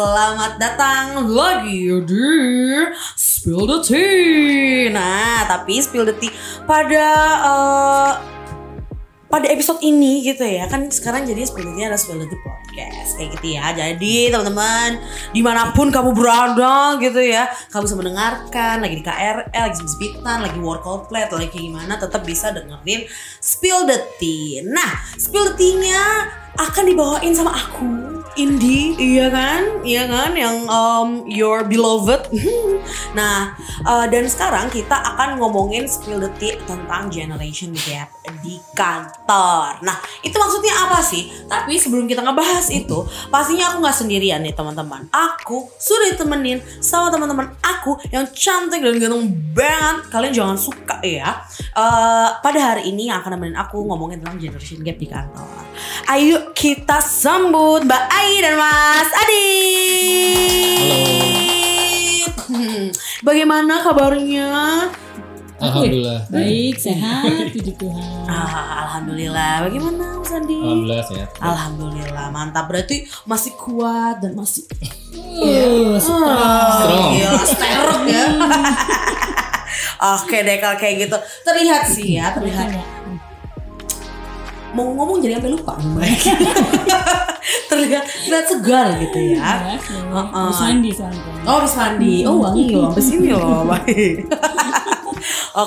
selamat datang lagi di Spill the Tea. Nah, tapi Spill the Tea pada eh, pada episode ini gitu ya kan sekarang jadi Tea ada Tea podcast kayak gitu ya. Jadi teman-teman di mana pun kamu berada gitu ya, kamu bisa mendengarkan lagi di KRL, lagi di Bitan, lagi workout plate, lagi gimana, tetap bisa dengerin Spill the Tea. Nah, Spill the Tea-nya akan dibawain sama aku. Indi. Iya kan? Iya kan? Yang um, your beloved. Nah uh, dan sekarang kita akan ngomongin spill the tea tentang generation gap di kantor. Nah itu maksudnya apa sih? Tapi sebelum kita ngebahas itu pastinya aku nggak sendirian nih teman-teman. Aku sudah ditemenin sama teman-teman aku yang cantik dan ganteng banget. Kalian jangan suka ya. Uh, pada hari ini yang akan nemenin aku ngomongin tentang generation gap di kantor. Ayo kita sambut Mbak Ai dan Mas Adit. Hmm, Bagaimana kabarnya? Alhamdulillah. Baik, sehat, puji Tuhan. Ah, Alhamdulillah. Bagaimana Mas Adi? Alhamdulillah sehat. Alhamdulillah, mantap. Berarti masih kuat dan masih Oh, Oh, gila, sterok ya. Oke deh kalau kayak gitu. Terlihat sih ya, terlihat. Mau ngomong jadi sampai lupa. terlihat terlihat segar gitu ya. Terus mandi soalnya. Oh, habis mandi. Oh, wangi loh. Sampai sini loh, baik.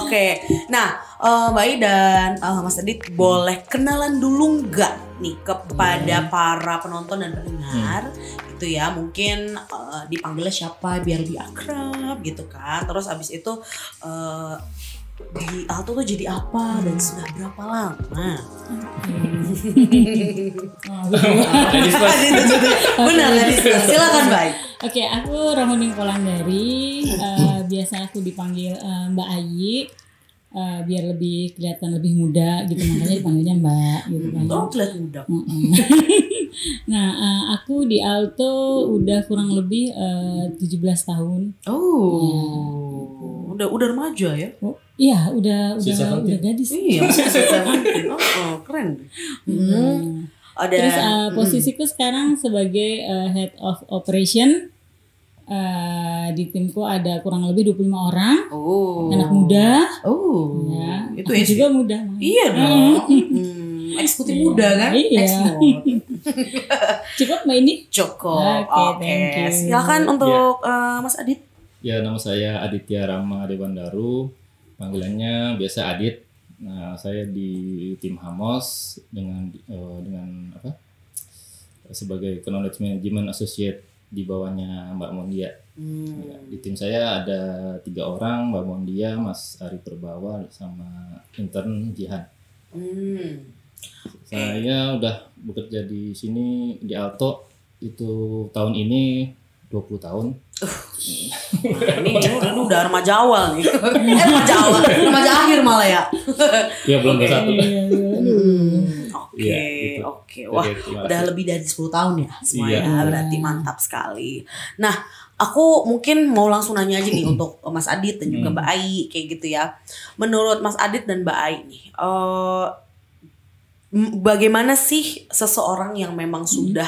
Oke. Nah, eh, Mbak I dan eh, Mas Adit boleh kenalan dulu nggak nih kepada para penonton dan pendengar gitu ya. Mungkin eh, dipanggilnya siapa biar lebih akrab gitu kan. Terus abis itu eh, di Alto tuh jadi apa dan sudah berapa lama? Benar, first. silakan I. Oke, aku Rohudin Kolandari. Eh, biasa aku dipanggil eh, Mbak Ayi. Eh, biar lebih kelihatan lebih muda gitu makanya dipanggilnya Mbak gitu kan. Oh, kelihatan muda. Nah, eh, aku di Alto udah kurang lebih eh, 17 tahun. Oh, udah udah remaja ya? Oh, iya, udah udah Sisa udah gadis. Iya. Oh, oh, keren. Hmm. Ada Terus uh, posisiku sekarang sebagai uh, head of operation uh, di timku ada kurang lebih 25 orang oh. anak muda. Oh. Ya, itu aku ya juga muda. Iya dong. Hmm. Eksekutif muda kan? Iya. Cukup mbak ini? Cukup. Oke, Oke. thank you. Silakan untuk eh, Mas Adit. Ya nama saya Aditya Rama Dewandaru. Panggilannya biasa Adit. Nah saya di tim Hamos dengan eh, dengan apa? Sebagai knowledge management associate di bawahnya Mbak Mondia. Hmm. Ya, di tim saya ada tiga orang, Mbak Mondia, Mas Ari Perbawa, sama intern Jihan. Hmm. Saya udah bekerja di sini di Alto itu tahun ini 20 tahun. Nah, ini, ini udah remaja awal nih. eh, remaja awal, remaja akhir malah ya. Ya belum Oke. satu. Iya, iya. Hmm. Oke, Iya, gitu. oke. Wah, Oke, udah lebih dari 10 tahun ya semuanya. Iya. Berarti mantap sekali. Nah, aku mungkin mau langsung nanya aja nih untuk Mas Adit dan juga Hmm. Mbak Ai kayak gitu ya. Menurut Mas Adit dan Mbak Ai nih, eh m- bagaimana sih seseorang yang memang sudah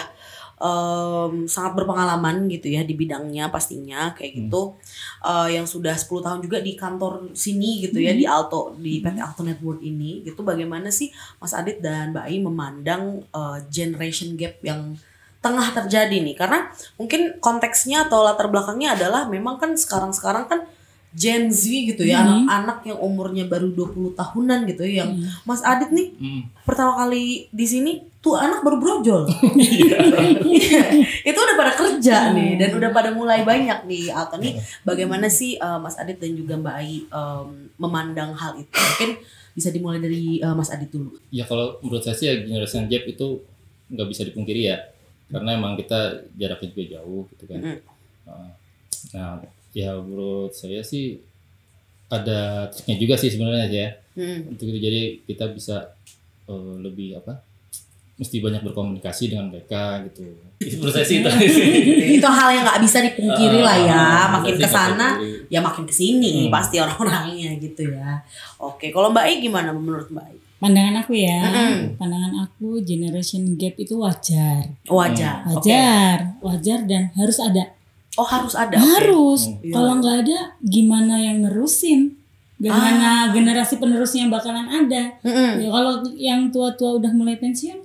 em, sangat berpengalaman gitu ya di bidangnya pastinya kayak gitu. Eh, yang sudah 10 tahun juga di kantor sini gitu ya di Alto di PT Alto Network ini gitu. Bagaimana sih Mas Adit dan Mbak Ai memandang eh, generation gap yang tengah terjadi nih? Karena mungkin konteksnya atau latar belakangnya adalah memang kan sekarang-sekarang kan Gen Z gitu ya Mhm. anak-anak yang umurnya baru 20 tahunan gitu ya yang Iya. Mas Adit nih Hmm. pertama kali di sini tuh anak baru brojol. Iya. itu udah pada kerja nih dan udah pada mulai banyak nih atau nih bagaimana sih uh, Mas Adit dan juga Mbak Ai um, memandang hal itu? Mungkin bisa dimulai dari uh, Mas Adit dulu. Ya kalau menurut saya sih ya, generation gap itu nggak bisa dipungkiri ya. Karena emang kita jaraknya juga jauh gitu kan. Mm. Uh, Nah, ya menurut saya sih ada triknya juga sih sebenarnya ya. Hmm. Untuk itu jadi kita bisa uh, lebih apa? Mesti banyak berkomunikasi dengan mereka gitu. Menurut saya sih itu. itu hal yang nggak bisa dipungkiri lah ya. Ah, Makin ke sana ya makin ke sini Hmm. pasti orang-orangnya gitu ya. Oke, kalau Mbak Ai gimana menurut Mbak Ai? pandangan aku ya, Mm-mm. pandangan aku generation gap itu wajar, Wajar. Oke. wajar, wajar dan harus ada, Oh harus ada. harus. Iya. Kalau nggak ada, gimana yang nerusin? Gimana Ah. generasi penerusnya bakalan ada? Mm-mm. Ya, kalau yang tua-tua udah mulai pensiun,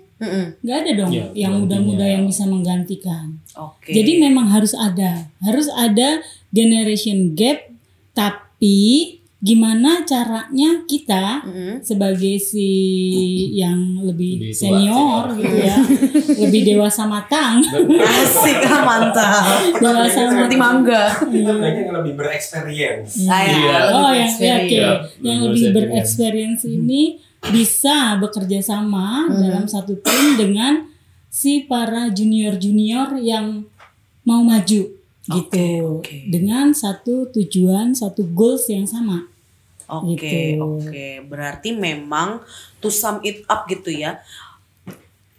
nggak ada dong Iya, yang muda-muda yang bisa menggantikan. Oke. Jadi memang harus ada, harus ada generation gap, tapi gimana caranya kita Mm-mm. sebagai si yang lebih, Lebih tua, senior senior. gitu ya, lebih dewasa matang, Asik ah, mantap. dewasa Seperti mangga. Kita belajar yang lebih bereksperience. Ah, ya, Iya. lebih Oh yang ya, experience. oke, Iya, yang lebih lebih bereksperience ini bisa bekerja sama Hmm. dalam satu tim dengan si para junior junior yang mau maju gitu, oke. dengan satu tujuan, satu goals yang sama. Oke, Gitu. oke. Berarti memang to sum it up gitu ya.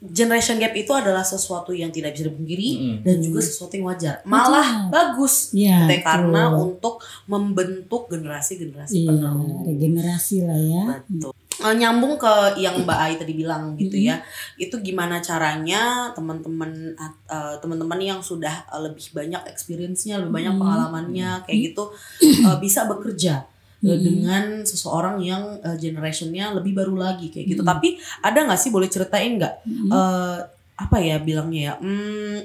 Generation gap itu adalah sesuatu yang tidak bisa dipungkiri Mm-mm. dan juga sesuatu yang wajar. Malah bagus. Iya, Gitu ya, karena betul. untuk membentuk generasi-generasi Iya, penerus. regenerasi lah ya. Betul. Eh, nyambung ke yang Mbak Ai tadi bilang gitu Mm-hmm. ya. Itu gimana caranya teman-teman eh, teman-teman yang sudah lebih banyak experience-nya, lebih banyak pengalamannya kayak gitu eh, bisa bekerja Mm-hmm. dengan seseorang yang eh, generation-nya lebih baru lagi kayak gitu. Mm-hmm. Tapi ada nggak sih boleh ceritain nggak Mm-mm. eh, apa ya bilangnya ya? Hmm,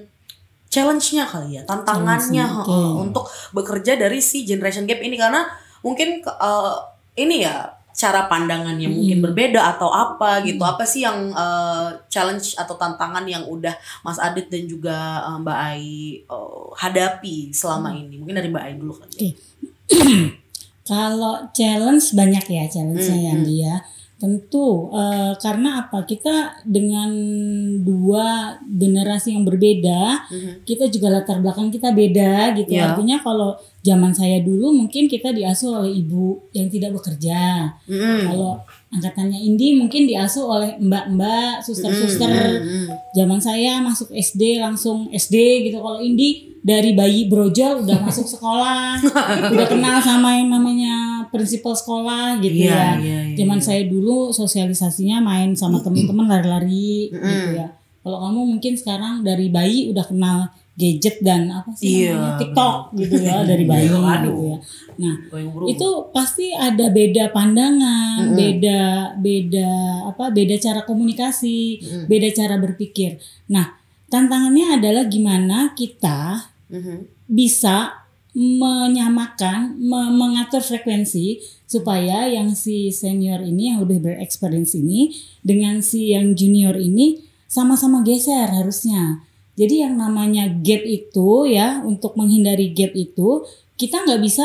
challenge-nya kali ya, tantangannya oke. untuk bekerja dari si generation gap ini karena mungkin eh, ini ya cara pandangannya mungkin Hmm. berbeda atau apa gitu. Apa sih yang eh, challenge atau tantangan yang udah Mas Adit dan juga eh, Mbak Ai eh, hadapi selama Hmm. ini? Mungkin dari Mbak Ai dulu kan. Oke. Kalau challenge banyak ya challenge-nya Hmm, yang hmm. dia. Tentu eh, karena apa? Kita dengan dua generasi yang berbeda, Mhm. kita juga latar belakang kita beda gitu. Iya. Artinya kalau zaman saya dulu mungkin kita diasuh oleh ibu yang tidak bekerja. Mm-mm. Kalau angkatannya Indi mungkin diasuh oleh mbak-mbak, suster-suster. Mm-mm. Zaman saya masuk SD langsung SD gitu. Kalau Indi dari bayi brojol udah masuk sekolah, udah kenal sama yang namanya prinsipal sekolah gitu Iya, ya. iya, iya, Zaman iya. saya dulu sosialisasinya main sama teman-teman lari-lari gitu ya. Kalau kamu mungkin sekarang dari bayi udah kenal gadget dan apa sih Iya, namanya TikTok gitu ya dari bayi Iya, aduh. gitu ya. Nah, itu pasti ada beda pandangan, Mm-mm. beda beda apa beda cara komunikasi, Mm-mm. beda cara berpikir. Nah, tantangannya adalah gimana kita Mhm. bisa menyamakan, me- mengatur frekuensi supaya yang si senior ini yang lebih berexperience ini dengan si yang junior ini sama-sama geser harusnya. Jadi yang namanya gap itu ya untuk menghindari gap itu kita nggak bisa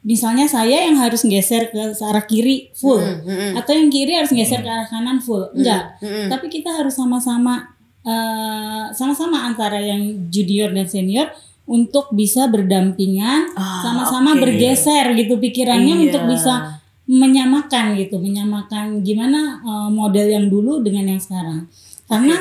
misalnya saya yang harus geser ke arah kiri full Mm, mm, atau yang kiri harus geser ke arah kanan full enggak mm, mm. tapi kita harus sama-sama eh, sama-sama antara yang junior dan senior untuk bisa berdampingan Ah, sama-sama oke. bergeser gitu pikirannya Iya. untuk bisa menyamakan gitu menyamakan gimana eh, model yang dulu dengan yang sekarang karena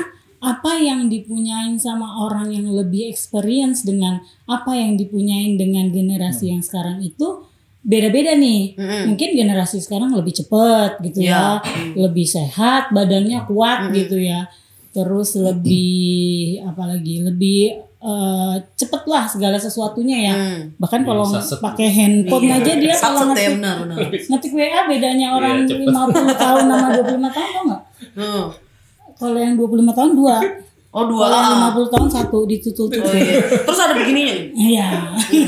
apa yang dipunyain sama orang yang lebih experience dengan apa yang dipunyain dengan generasi yang sekarang itu beda-beda nih Mm-mm. mungkin generasi sekarang lebih cepat gitu ya, Ya. lebih sehat badannya kuat gitu ya terus lebih apalagi lebih eh, cepet lah segala sesuatunya ya Mm. bahkan kalau saset. pakai handphone Iya. aja dia kalau Satset ya ngetik, benar benar. ngetik WA bedanya orang Iya, cepet. 50 tahun sama 25 tahun tau nggak Hmm. Kalau yang 25 tahun dua Oh dua. kalau yang ah. 50 tahun satu ditutul Oh, iya. Terus ada begininya. Iya.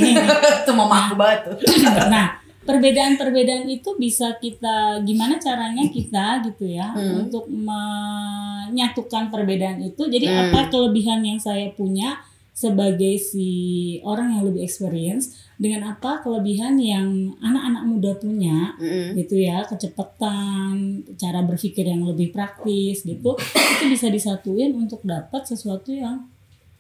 Itu mama aku banget tuh. nah, perbedaan-perbedaan itu bisa kita gimana caranya kita gitu ya Hmm. untuk menyatukan perbedaan itu. Jadi Hmm. apa kelebihan yang saya punya sebagai si orang yang lebih experience dengan apa kelebihan yang anak-anak muda punya Mm-mm. gitu ya kecepatan cara berpikir yang lebih praktis gitu itu bisa disatuin untuk dapat sesuatu yang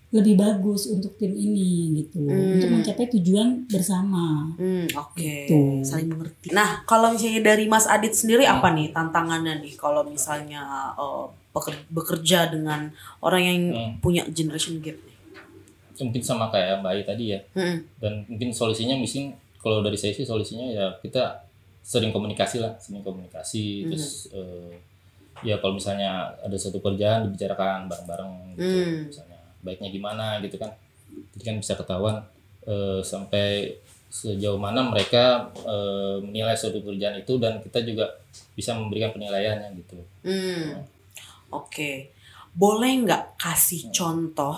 lebih bagus untuk tim ini gitu Hmm. untuk mencapai tujuan bersama Hmm, oke. Gitu. Saling mengerti. Nah, kalau misalnya dari Mas Adit sendiri apa nih tantangannya nih kalau misalnya beker- bekerja dengan orang yang Hmm. punya generation gap? Mungkin sama kayak Mbak Ai tadi ya Hmm. dan mungkin solusinya mungkin kalau dari saya sih solusinya ya kita sering komunikasi lah sering komunikasi terus eh, ya kalau misalnya ada satu kerjaan dibicarakan bareng-bareng gitu Hmm. misalnya baiknya gimana gitu kan jadi kan bisa ketahuan eh, sampai sejauh mana mereka eh, menilai suatu pekerjaan itu dan kita juga bisa memberikan penilaiannya gitu Hmm. Oke. Boleh nggak kasih contoh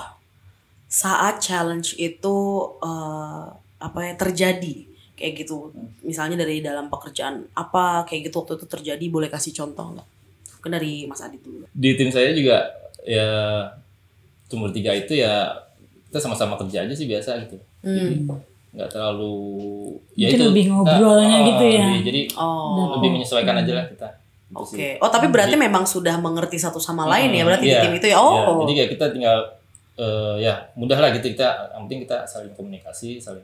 saat challenge itu eh, apa ya terjadi kayak gitu. Misalnya dari dalam pekerjaan apa kayak gitu waktu itu terjadi boleh kasih contoh nggak? Mungkin dari Mas Adit dulu. di tim saya juga ya tim bertiga itu ya kita sama-sama kerja aja sih biasa gitu jadi nggak terlalu ya Mungkin lebih ngobrolnya Ah, gitu ya. lebih- jadi Oh. lebih menyesuaikan aja lah kita Gitu Oke. sih. Oh tapi berarti memang sudah mengerti satu sama lain ya berarti Iya, di tim itu ya. iya. Oh. jadi kayak kita tinggal eh, ya mudah lah gitu kita yang penting kita saling komunikasi saling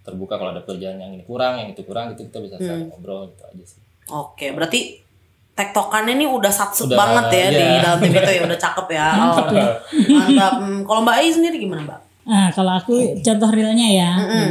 terbuka kalau ada pekerjaan yang ini kurang yang itu kurang gitu kita bisa Hmm. saling ngobrol gitu aja sih Oke, berarti tektokannya nih udah satset Udah, banget ya di iya. dalam tim itu ya udah cakep ya. Mantap Oh, ya. Mantap. Hmm, Kalau Mbak Ai sendiri gimana Mbak? Nah, kalau aku contoh realnya ya. Mm-mm.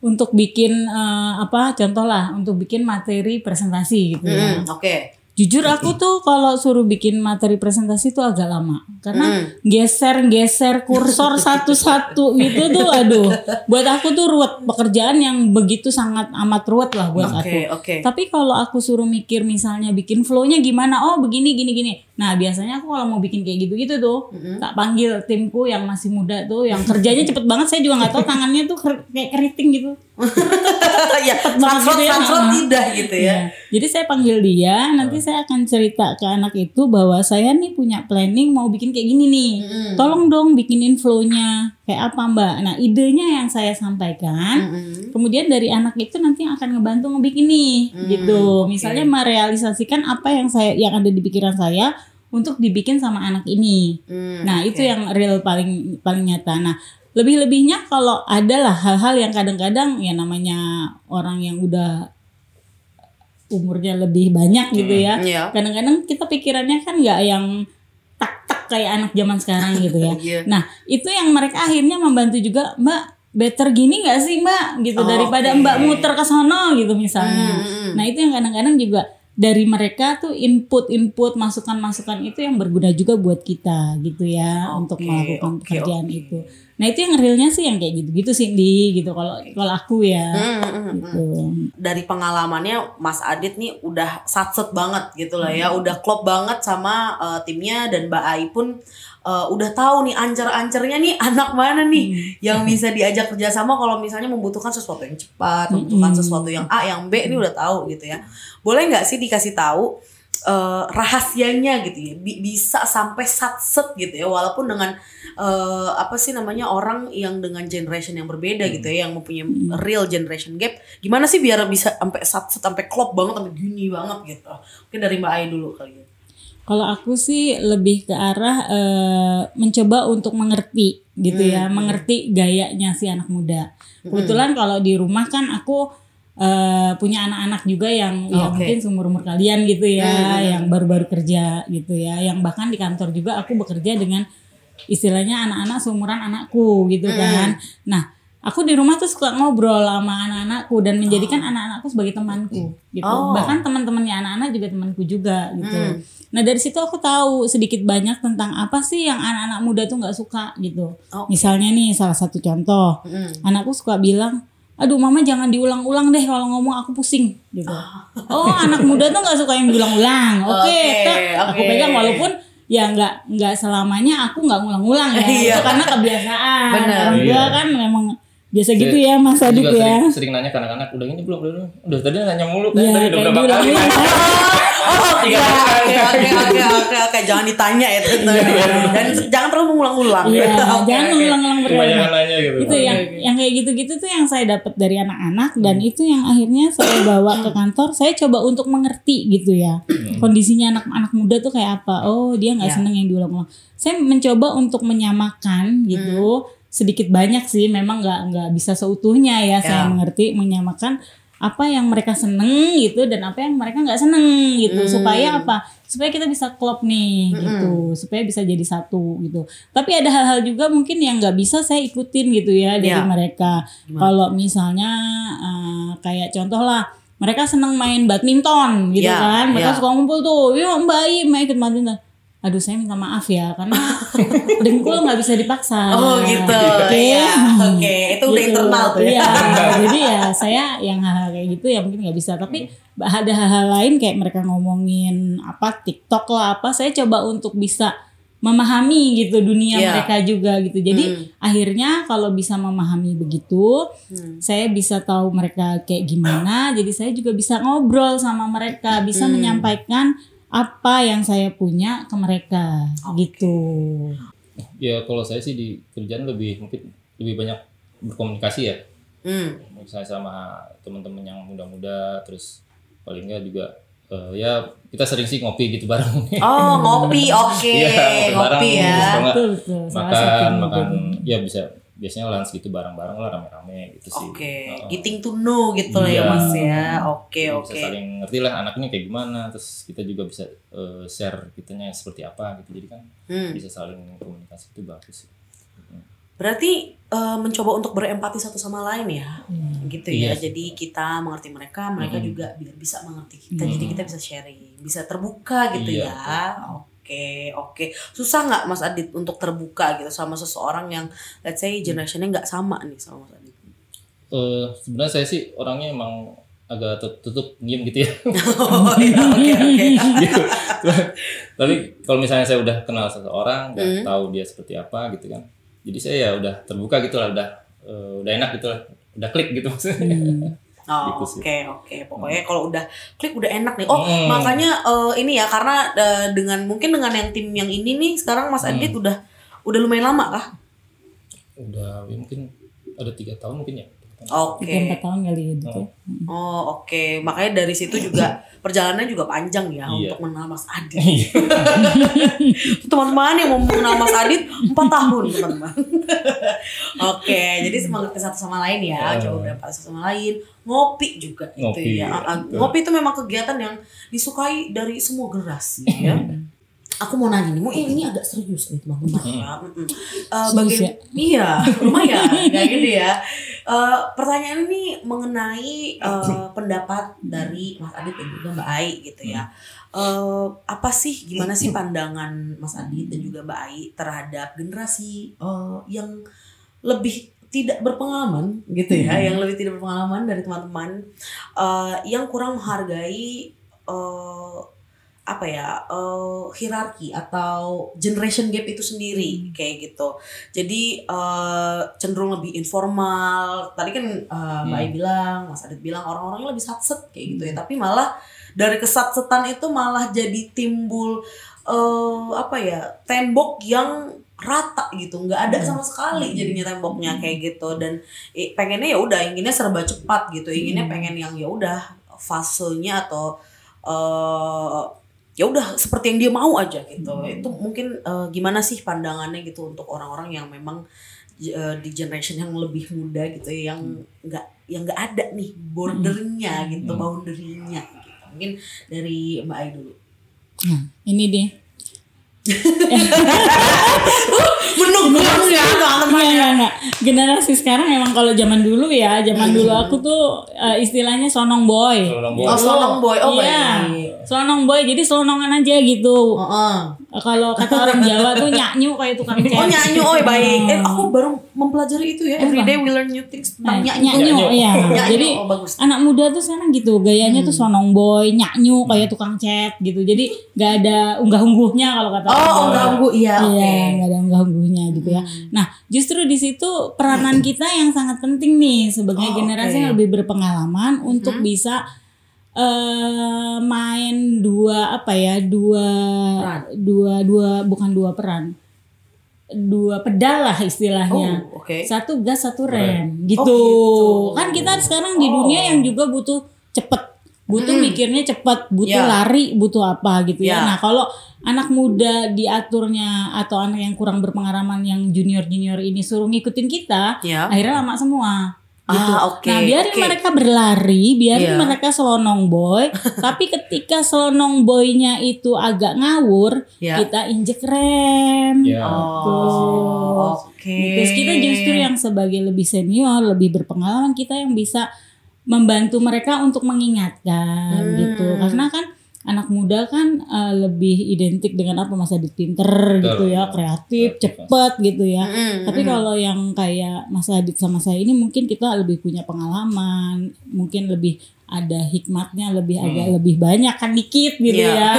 Untuk bikin eh, apa contoh lah untuk bikin materi presentasi gitu ya. Hmm, Oke. Jujur aku tuh kalau suruh bikin materi presentasi tuh agak lama karena Hmm. geser-geser kursor satu-satu gitu tuh aduh. Buat aku tuh ruwet pekerjaan yang begitu sangat amat ruwet lah buat aku. Oke, oke. Tapi kalau aku suruh mikir misalnya bikin flow-nya gimana? Oh, begini gini gini. Nah, biasanya aku kalau mau bikin kayak gitu-gitu tuh, tak panggil timku yang masih muda tuh yang kerjanya cepet banget. Saya juga nggak tahu tangannya tuh kayak keriting gitu. ya, transfer gitu ya, transfer tidak gitu ya. Iya. Jadi saya panggil dia, nanti saya akan cerita ke anak itu bahwa saya nih punya planning mau bikin kayak gini nih. Tolong dong bikinin flow-nya kayak apa Mbak. Nah idenya yang saya sampaikan, Mm-mm. kemudian dari anak itu nanti yang akan ngebantu ngebikin nih, gitu. Misalnya merealisasikan apa yang saya yang ada di pikiran saya untuk dibikin sama anak ini. Hmm, Nah, oke. itu yang real paling paling nyata. Nah, lebih-lebihnya kalau adalah hal-hal yang kadang-kadang ya namanya orang yang udah umurnya lebih banyak gitu ya. Iya. Kadang-kadang kita pikirannya kan nggak yang tak-tak kayak anak zaman sekarang gitu ya. Iya. Nah, itu yang mereka akhirnya membantu juga, Mbak, better gini nggak sih, Mbak? Gitu Oh, daripada oke. Mbak muter ke sono gitu misalnya. Hmm, hmm. Nah, itu yang kadang-kadang juga dari mereka tuh input-input masukan-masukan itu yang berguna juga buat kita gitu ya untuk Oke, melakukan oke, pekerjaan oke. itu. Nah, itu yang realnya sih yang kayak gitu-gitu sih, Di, gitu kalau kalau aku ya. Hmm, hmm, hmm. Gitu. Dari pengalamannya Mas Adit nih udah satset banget gitu lah ya, udah klop banget sama uh, timnya dan Mbak Ai pun uh, udah tahu nih ancer-ancernya nih anak mana nih yang bisa diajak kerjasama kalau misalnya membutuhkan sesuatu yang cepat, membutuhkan sesuatu yang A, yang B ini udah tahu gitu ya. Boleh nggak sih dikasih tahu uh, rahasianya gitu ya, Bi- bisa sampai satset gitu ya, walaupun dengan uh, apa sih namanya orang yang dengan generation yang berbeda gitu ya, yang mempunyai real generation gap, gimana sih biar bisa sampai satset sampai klop banget sampai gini banget gitu. Mungkin dari Mbak Ai dulu kali ya. Kalau aku sih lebih ke arah eh, mencoba untuk mengerti gitu ya, mengerti gayanya si anak muda. Kebetulan kalau di rumah kan aku eh, punya anak-anak juga yang yang Oke. mungkin seumur umur kalian gitu ya, yang baru-baru kerja gitu ya, yang bahkan di kantor juga aku bekerja dengan istilahnya anak-anak seumuran anakku gitu kan. Nah Aku di rumah tuh suka ngobrol sama anak-anakku dan menjadikan anak-anakku sebagai temanku gitu. Oh. Bahkan teman-temannya anak-anak juga temanku juga gitu. Nah dari situ aku tahu sedikit banyak tentang apa sih yang anak-anak muda tuh nggak suka gitu. Oke. Misalnya nih salah satu contoh, Mm. anakku suka bilang, aduh mama jangan diulang-ulang deh kalau ngomong aku pusing gitu. Oh anak muda tuh nggak suka yang diulang-ulang. Oke, Oke, tak, aku oke. pegang walaupun ya nggak nggak selamanya aku nggak ngulang-ngulang ya. Iya. Itu karena kebiasaan. Benar. Orang tua Iya. kan memang biasa gitu ya Mas Adit juga ya. sering, sering nanya ke anak-anak udah ini belum belum udah tadi nanya mulu kan Iya, tadi udah berapa kali diulang-ulang. Oh Tiga iya, kali. oke oke oke oke oke jangan ditanya ya tentu dan jangan terlalu mengulang-ulang. Iya, jangan mengulang-ulang berulang. nanya gitu Itu yang yang kayak gitu-gitu tuh yang saya dapat dari anak-anak dan itu yang akhirnya saya bawa ke kantor. Saya coba untuk mengerti gitu ya. Kondisinya anak-anak muda tuh kayak apa. Oh, dia nggak Ya. seneng yang diulang-ulang. Saya mencoba untuk menyamakan gitu. Sedikit banyak sih memang nggak nggak bisa seutuhnya ya, saya Ya. mengerti menyamakan apa yang mereka seneng gitu dan apa yang mereka nggak seneng gitu supaya apa supaya kita bisa klop nih gitu supaya bisa jadi satu gitu tapi ada hal-hal juga mungkin yang nggak bisa saya ikutin gitu ya dari Ya. mereka kalau misalnya eh, kayak contoh lah mereka seneng main badminton gitu Ya, kan. Mereka ya. suka ngumpul tuh, yuk Mbak Ai main ikut badminton. Aduh saya minta maaf ya karena dengkul nggak bisa dipaksa. Oh gitu. Oke. Iya. Oke, itu udah Gitu. internal tuh ya. Iya, jadi ya saya yang hal-hal kayak gitu ya mungkin nggak bisa. Tapi ada hal-hal lain kayak mereka ngomongin apa TikTok lah apa, saya coba untuk bisa memahami gitu dunia Iya. mereka juga gitu. Jadi Hmm. akhirnya kalau bisa memahami begitu, Hmm. saya bisa tahu mereka kayak gimana. Jadi saya juga bisa ngobrol sama mereka, bisa Hmm. menyampaikan apa yang saya punya ke mereka gitu. Ya kalau saya sih di kerjaan lebih mungkin lebih banyak berkomunikasi ya. Hmm. Misalnya sama teman-teman yang muda-muda terus paling nggak juga eh, ya kita sering sih ngopi gitu bareng. Oh, ngopi. Oke, bareng. ngopi ya. Terus kalau nggak Betul, betul. Makan makan ya bisa biasanya lunch gitu bareng-bareng lah rame-rame gitu sih. Oke, Heeh. getting to know gitu lah ya Iya. Mas ya. Oke, Jadi oke. bisa saling ngerti lah anaknya kayak gimana terus kita juga bisa eh, share kitanya seperti apa gitu jadi kan Hmm. bisa saling komunikasi itu bagus sih. Berarti eh, mencoba untuk berempati satu sama lain ya. Gitu ya. Iya. Jadi kita mengerti mereka, mereka Mm-mm. juga biar bisa mengerti kita. Mm. Jadi kita bisa sharing, bisa terbuka gitu Iya, ya. Oke, oke. Susah nggak Mas Adit untuk terbuka gitu sama seseorang yang let's say generationnya nggak sama nih sama Mas Adit? Eh, sebenarnya saya sih orangnya emang agak tertutup diem gitu ya. oh iya, oke oke. gitu. Tapi kalau misalnya saya udah kenal seseorang, udah Hmm. tahu dia seperti apa gitu kan. Jadi saya ya udah terbuka gitu lah, udah eh, udah enak gitu lah, udah klik gitu maksudnya. Oh, Gitu oke oke pokoknya kalau udah klik udah enak nih oh Hmm. makanya eh, ini ya karena eh, dengan mungkin dengan yang tim yang ini nih sekarang Mas Hmm. Adit udah udah lumayan lama kah Udah ya mungkin ada tiga tahun mungkin ya. Oke Tiga empat tahun kali gitu. oh oke makanya dari situ juga perjalanannya juga panjang ya Iya. untuk mengenal Mas Adit Iya. teman-teman yang mau mengenal Mas Adit empat tahun teman-teman oke jadi semangat ke satu sama lain ya Iya. coba berapa satu sama lain ngopi juga Ngopi, itu ya Ah, ah, betul. ngopi itu memang kegiatan yang disukai dari semua generasi ya aku mau nanya nih, mau ini agak serius nih teman-teman bagian, ya? iya, lumayan, kayak gitu ya. Eh, pertanyaan ini mengenai eh, pendapat dari Mas Adit dan juga Mbak Ai gitu ya. Eh, apa sih, gimana sih pandangan Mas Adit dan juga Mbak Ai terhadap generasi eh, yang lebih tidak berpengalaman gitu ya, yang lebih tidak berpengalaman dari teman-teman eh, yang kurang menghargai eh, apa ya eh, hierarki atau generation gap itu sendiri kayak gitu. Jadi eh, cenderung lebih informal. Tadi kan eh, Mbak Ai bilang, Mas Adit bilang orang-orangnya lebih satset kayak gitu ya. Tapi malah dari kesatsetan itu malah jadi timbul eh apa ya tembok yang rata gitu. Nggak ada sama sekali jadinya temboknya kayak gitu. Dan eh, pengennya ya udah inginnya serba cepat gitu. Inginnya pengen yang ya udah fasenya atau eh ya udah seperti yang dia mau aja gitu. Itu mungkin eh, gimana sih pandangannya gitu untuk orang-orang yang memang eh, di generation yang lebih muda gitu ya, yang nggak yang nggak ada nih bordernya gitu boundary-nya gitu. Mungkin dari Mbak Ai dulu. Nah, ini deh. menung banget ya Enggak, enggak, enggak. Generasi sekarang emang kalau zaman dulu ya, zaman dulu aku tuh eh, istilahnya sonong boy. Sonong boy. oh sonong boy oh iya. baik Selonong boy, jadi selonongan aja gitu. Oh, oh. Kalau kata orang Jawa tuh nyanyu kayak tukang chat. Oh nyanyi, oh baik. Eh aku baru mempelajari itu ya. Everyday we learn new things Nah, tentang nyanyi. nyanyu, iya. Nyanyi, Jadi oh bagus. anak muda tuh sekarang gitu, gayanya tuh Hmm. sonong boy, nyanyu kayak tukang chat gitu. Jadi gak ada unggah-ungguhnya kalau kata orang Oh, enggak ganggu iya. Oke. Iya, nggak ada unggah-ungguhnya gitu ya. Nah, justru di situ peranan kita yang sangat penting nih sebagai Oh, generasi oke. yang lebih berpengalaman untuk bisa eh main dua apa ya dua Peran. dua dua bukan dua peran dua pedal lah istilahnya Oh, oke. satu gas satu rem gitu. gitu. kan kita sekarang di Oh. dunia yang juga butuh cepet butuh Mm. mikirnya cepet butuh Ya. lari butuh apa gitu Ya. ya nah kalau anak muda diaturnya atau anak yang kurang berpengalaman yang junior junior ini suruh ngikutin kita Ya. akhirnya lama semua gitu. Ah, oke, nah biarin oke. mereka berlari biarin Iya. mereka selonong boy tapi ketika selonong boynya itu agak ngawur Ya. kita injek rem Ya. Oh, oke. Terus kita justru yang sebagai lebih senior, lebih berpengalaman kita yang bisa membantu mereka untuk mengingatkan Hmm. gitu karena kan anak muda kan eh, lebih identik dengan apa masa di pinter gitu ya kreatif cepet gitu ya Mm-mm, tapi kalau yang kayak Mas Adit sama saya ini mungkin kita lebih punya pengalaman, mungkin lebih ada hikmatnya lebih Hmm. agak lebih banyak kan dikit gitu Iya. ya.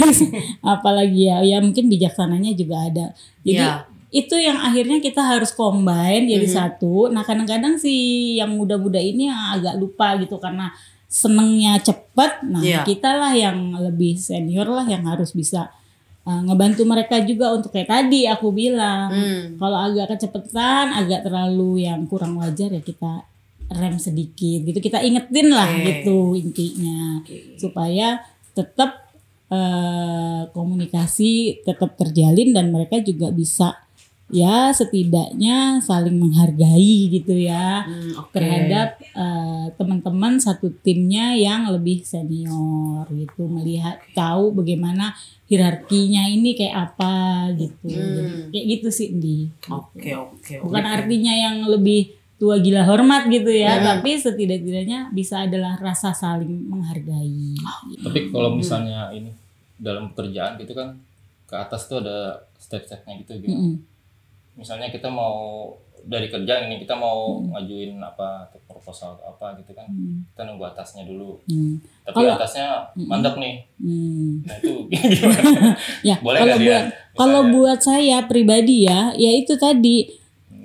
Apalagi ya ya mungkin bijaksananya juga ada. Jadi Iya. itu yang akhirnya kita harus combine jadi Mhm. satu. Nah, kadang-kadang si yang muda-muda ini yang agak lupa gitu karena senengnya cepet. Nah, Iya. kita lah yang lebih senior lah yang harus bisa uh, ngebantu mereka juga untuk kayak tadi aku bilang Hmm. kalau agak kecepatan, agak terlalu yang kurang wajar ya kita rem sedikit gitu. Kita ingetin lah Oke. gitu intinya supaya tetap eh, komunikasi tetap terjalin dan mereka juga bisa ya setidaknya saling menghargai gitu ya Hmm, oke. terhadap eh, teman-teman satu timnya yang lebih senior gitu melihat tahu bagaimana hierarkinya ini kayak apa gitu Hmm. kayak gitu sih di Oke oke. bukan artinya yang lebih tua gila hormat gitu ya Hmm. tapi setidak-tidaknya bisa adalah rasa saling menghargai Tapi kalau misalnya ini dalam pekerjaan gitu kan ke atas tuh ada step-stepnya gitu gitu. Mm-mm. Misalnya kita mau dari kerjaan ini kita mau ngajuin apa proposal atau apa gitu kan. Hmm. Kita nunggu atasnya dulu. Hmm. Tapi Kalau- atasnya mandek nih. Hmm. Nah itu gimana? Ya, Boleh kalau dia? buat kalau buat saya pribadi ya, ya itu tadi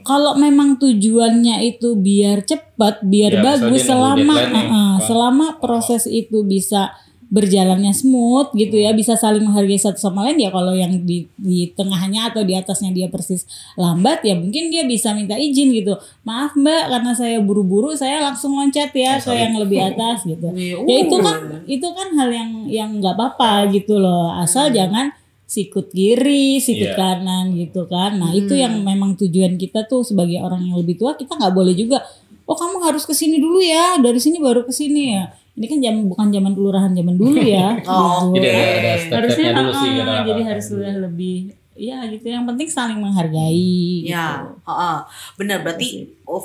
kalau memang tujuannya itu biar cepat, biar Ya, bagus selama uh, uh, selama proses itu bisa berjalannya smooth gitu ya, bisa saling menghargai satu sama lain ya kalau yang di di tengahnya atau di atasnya dia persis lambat ya mungkin dia bisa minta izin gitu. Maaf Mbak karena saya buru-buru saya langsung loncat ya Oh, ke yang lebih atas gitu. Iya, ya itu uh. kan itu kan hal yang yang nggak apa-apa gitu loh asal jangan sikut kiri sikut Iya. kanan gitu kan. Nah itu yang memang tujuan kita tuh sebagai orang yang lebih tua kita nggak boleh juga oh kamu harus ke sini dulu ya dari sini baru ke sini ya ini kan jam bukan zaman kelurahan zaman dulu ya Oh, gitu. Jadi ada, ada harusnya step-stepnya dulu sih. ah, ada jadi harus sudah lebih ya gitu yang penting saling menghargai Ya, gitu. heeh. benar berarti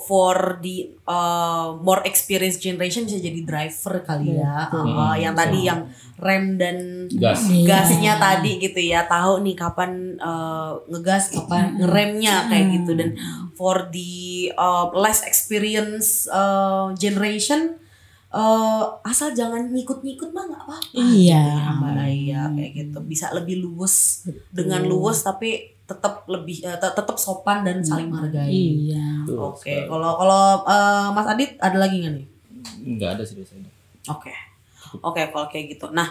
for the uh, more experienced generation bisa jadi driver kali ya. Betul. Heeh, yang tadi yang rem dan Gas. Iya. gasnya tadi gitu ya, tahu nih kapan uh, ngegas, kapan ngeremnya kayak gitu dan for the uh, less experience uh, generation uh, asal jangan ngikut-ngikut mah nggak apa-apa. Iya. gitu ya, kayak gitu. Bisa lebih luwes dengan luwes tapi tetap lebih eh, tet- tetap sopan dan saling menghargai. iya Oke, sekali. kalau kalau eh, Mas Adit ada lagi nggak nih? Nggak ada sih biasanya. Oke. Oke, kalau kayak gitu. Nah,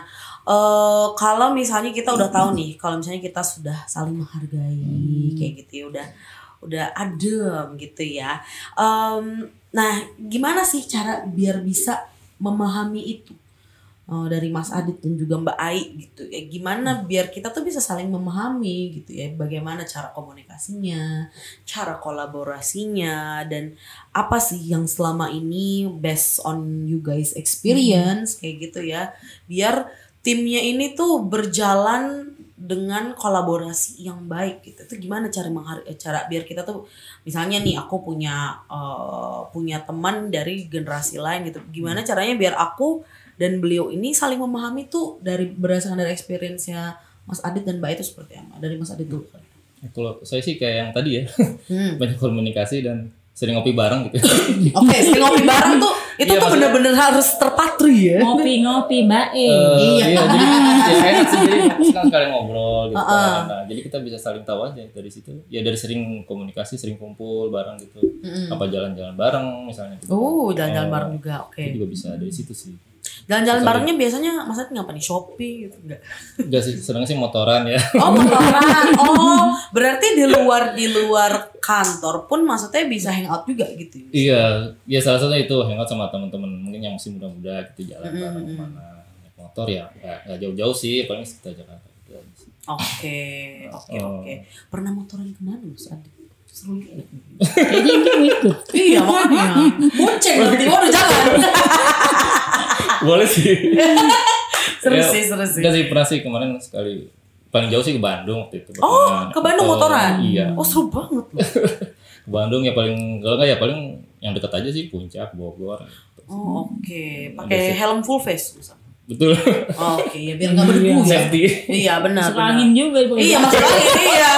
eh kalau misalnya kita udah tahu nih, kalau misalnya kita sudah saling menghargai kayak gitu ya, udah udah adem gitu ya. Em, nah, gimana sih cara biar bisa memahami itu? Eh, dari Mas Adit dan juga Mbak Ai gitu ya. Gimana biar kita tuh bisa saling memahami gitu ya. Bagaimana cara komunikasinya, cara kolaborasinya dan apa sih yang selama ini based on you guys experience kayak gitu ya biar timnya ini tuh berjalan dengan kolaborasi yang baik gitu. Itu gimana cara menghar- eh, cara biar kita tuh misalnya nih aku punya eh, punya teman dari generasi lain gitu. Gimana caranya biar aku dan beliau ini saling memahami tuh dari berdasarkan dari experience-nya Mas Adit dan Mbak itu seperti apa dari Mas Adit dulu. Ya, kalau saya sih kayak yang tadi ya, Hmm. banyak komunikasi dan sering ngopi bareng gitu. Oke, sering ngopi bareng tuh itu Iya, tuh bener-bener harus terpatri ya. ngopi-ngopi mbak E Eh, Iya. iya, jadi ya enak sih jadi kan sekalian ngobrol gitu Heeh. kan. Nah, jadi kita bisa saling tahu aja dari situ. Ya dari sering komunikasi, sering kumpul bareng gitu. Mm-mm. Apa jalan-jalan bareng misalnya. Gitu. Oh, jalan-jalan Eh, bareng juga. Oke. Itu juga bisa dari situ sih. Jalan-jalan barengnya biasanya Mas Adit ngapa nih? Shopee gitu enggak? Enggak sih, seneng sih motoran ya. Oh, motoran. Oh, berarti di luar di luar kantor pun maksudnya bisa hangout juga gitu. iya, ya salah satunya itu hangout sama teman-teman mungkin yang masih muda-muda gitu jalan Mm-mm, bareng mm-mm. ke mana. Naik motor ya nggak nggak jauh-jauh sih, paling sekitar Jakarta gitu sih. Oke, oke, Oh. oke. Pernah motoran ke mana Mas Adit? Seru juga. kayaknya mau ikut Iya, makanya. Bonceng nanti waduh jangan. Boleh sih. Seru Ya, sih, seru sih. Enggak sih pernah sih kemarin sekali paling jauh sih ke Bandung waktu itu. Oh, ke Bandung motor. motoran? Iya. Oh, seru banget loh. ke Bandung ya paling kalau nggak ya paling yang dekat aja sih Puncak, Bogor. Oh, oke. Pakai helm full face. Betul. Oh, Oke, ya biar nggak berdebu ya. Safety. Iya, benar. Masuk benar. angin juga Iya, masuk angin iya.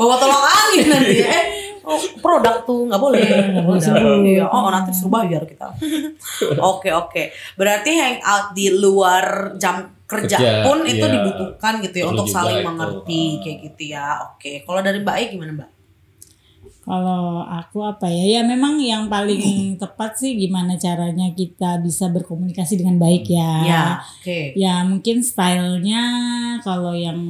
Bawa tolong angin nanti. Eh, oh, produk tuh nggak boleh. Nggak. Iya, oh nanti suruh bayar kita. Oke, oke. Berarti hangout di luar jam kerja, Kerja, pun itu iya. dibutuhkan gitu ya untuk saling itu. mengerti Ah. kayak gitu ya. Oke. Kalau dari Mbak Ai gimana, Mbak? Kalau aku apa ya? Ya memang yang paling tepat sih gimana caranya kita bisa berkomunikasi dengan baik ya. Ya, oke. Ya mungkin stylenya kalau yang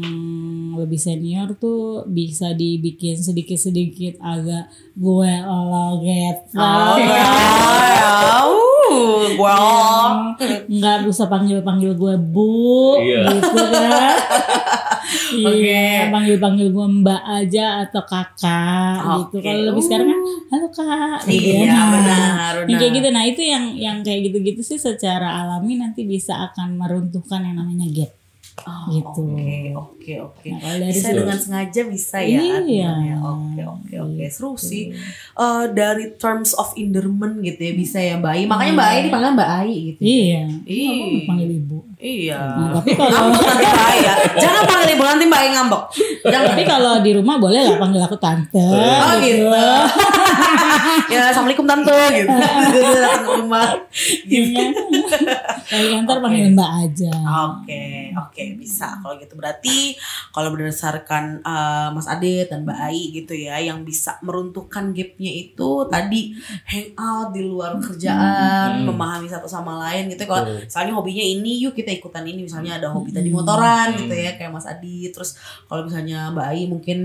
lebih senior tuh bisa dibikin sedikit-sedikit agak gue loget. Oh, ya. Well. nggak usah panggil-panggil gue bu Iya. gitu kan. Iya, panggil-panggil gue mbak aja atau kakak gitu. Oke. Kalau lebih sekarang kan halo kak gitu Iya, ya. benar, Yang kayak benar. gitu. Nah, itu yang yang kayak gitu-gitu sih secara alami nanti bisa akan meruntuhkan yang namanya gap. Oh, Gitu. Oke, oke, oke. Nah, kalau dari Bisa dengan sengaja bisa ya. Iya. artinya. Oke, oke, oke. Seru sih. Eh, dari terms of endearment gitu ya bisa ya Mbak Ai. Makanya Mbak Ai dipanggil Mbak Ai gitu. Iya. Iya. Nggak mau panggil ibu. Iya. Nah, tapi kalau Ngambek nanti Mbak Ai ya. Jangan panggil ibu nanti Mbak Ai ngambek. Jangan. tapi kalau di rumah boleh lah panggil aku tante. Oh gitu. ya assalamualaikum tante gitu. Datang ke rumah. Gitu. Iya. Kalau kantor panggil mbak aja. Oke, oke bisa kalau gitu berarti kalau berdasarkan eh, Mas Ade dan Mbak Ai gitu ya yang bisa meruntuhkan gapnya itu tadi hangout di luar kerjaan, Hmm. memahami satu sama lain gitu. Kalau Betul. misalnya hobinya ini, yuk kita ikutan ini. Misalnya ada hobi tadi motoran Hmm. gitu ya kayak Mas Adi. Terus kalau misalnya Mbak Ai mungkin